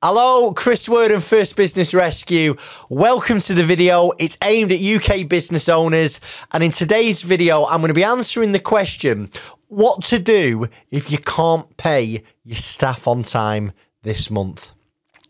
Hello, Chris Worden, First Business Rescue. Welcome to the video. It's aimed at UK business owners. And in today's video, I'm going to be answering the question what to do if you can't pay your staff on time this month.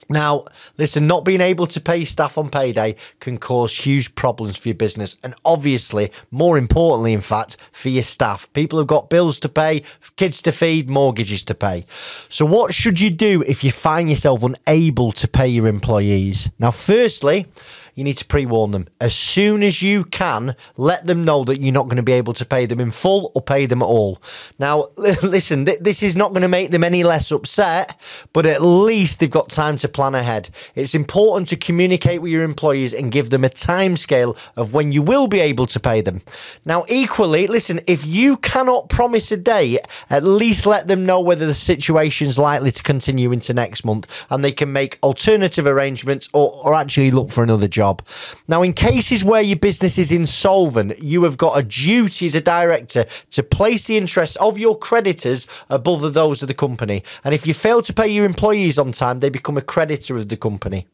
Now, listen, not being able to pay staff on payday can cause huge problems for your business. And obviously, more importantly, in fact, for your staff. People have got bills to pay, kids to feed, mortgages to pay. So, what should you do if you find yourself unable to pay your employees? Now, firstly, you need to pre warn them. As soon as you can, let them know that you're not going to be able to pay them in full or pay them at all. Now, listen, th- this is not going to make them any less upset, but at least they've got time to plan ahead. It's important to communicate with your employees and give them a time scale of when you will be able to pay them. Now, equally, listen, if you cannot promise a date, at least let them know whether the situation is likely to continue into next month and they can make alternative arrangements or, or actually look for another job job. Now, in cases where your business is insolvent, you have got a duty as a director to place the interests of your creditors above those of the company. And if you fail to pay your employees on time, they become a creditor of the company.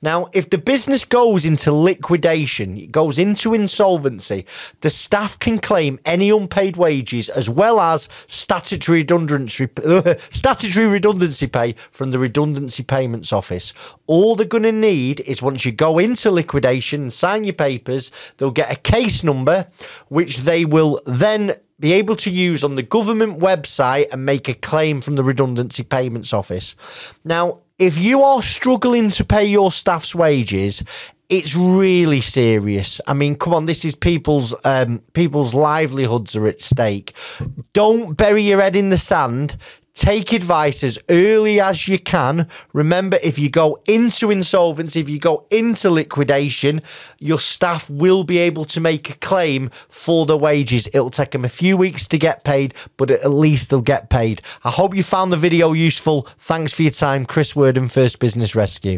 Now, if the business goes into liquidation, it goes into insolvency, the staff can claim any unpaid wages as well as statutory redundancy, statutory redundancy pay from the Redundancy Payments Office. All they're going to need is once you go into liquidation and sign your papers, they'll get a case number, which they will then be able to use on the government website and make a claim from the Redundancy Payments Office. Now, if you are struggling to pay your staff's wages, it's really serious. I mean, come on, this is people's um, people's livelihoods are at stake. Don't bury your head in the sand. Take advice as early as you can. Remember, if you go into insolvency, if you go into liquidation, your staff will be able to make a claim for the wages. It'll take them a few weeks to get paid, but at least they'll get paid. I hope you found the video useful. Thanks for your time. Chris Worden, First Business Rescue.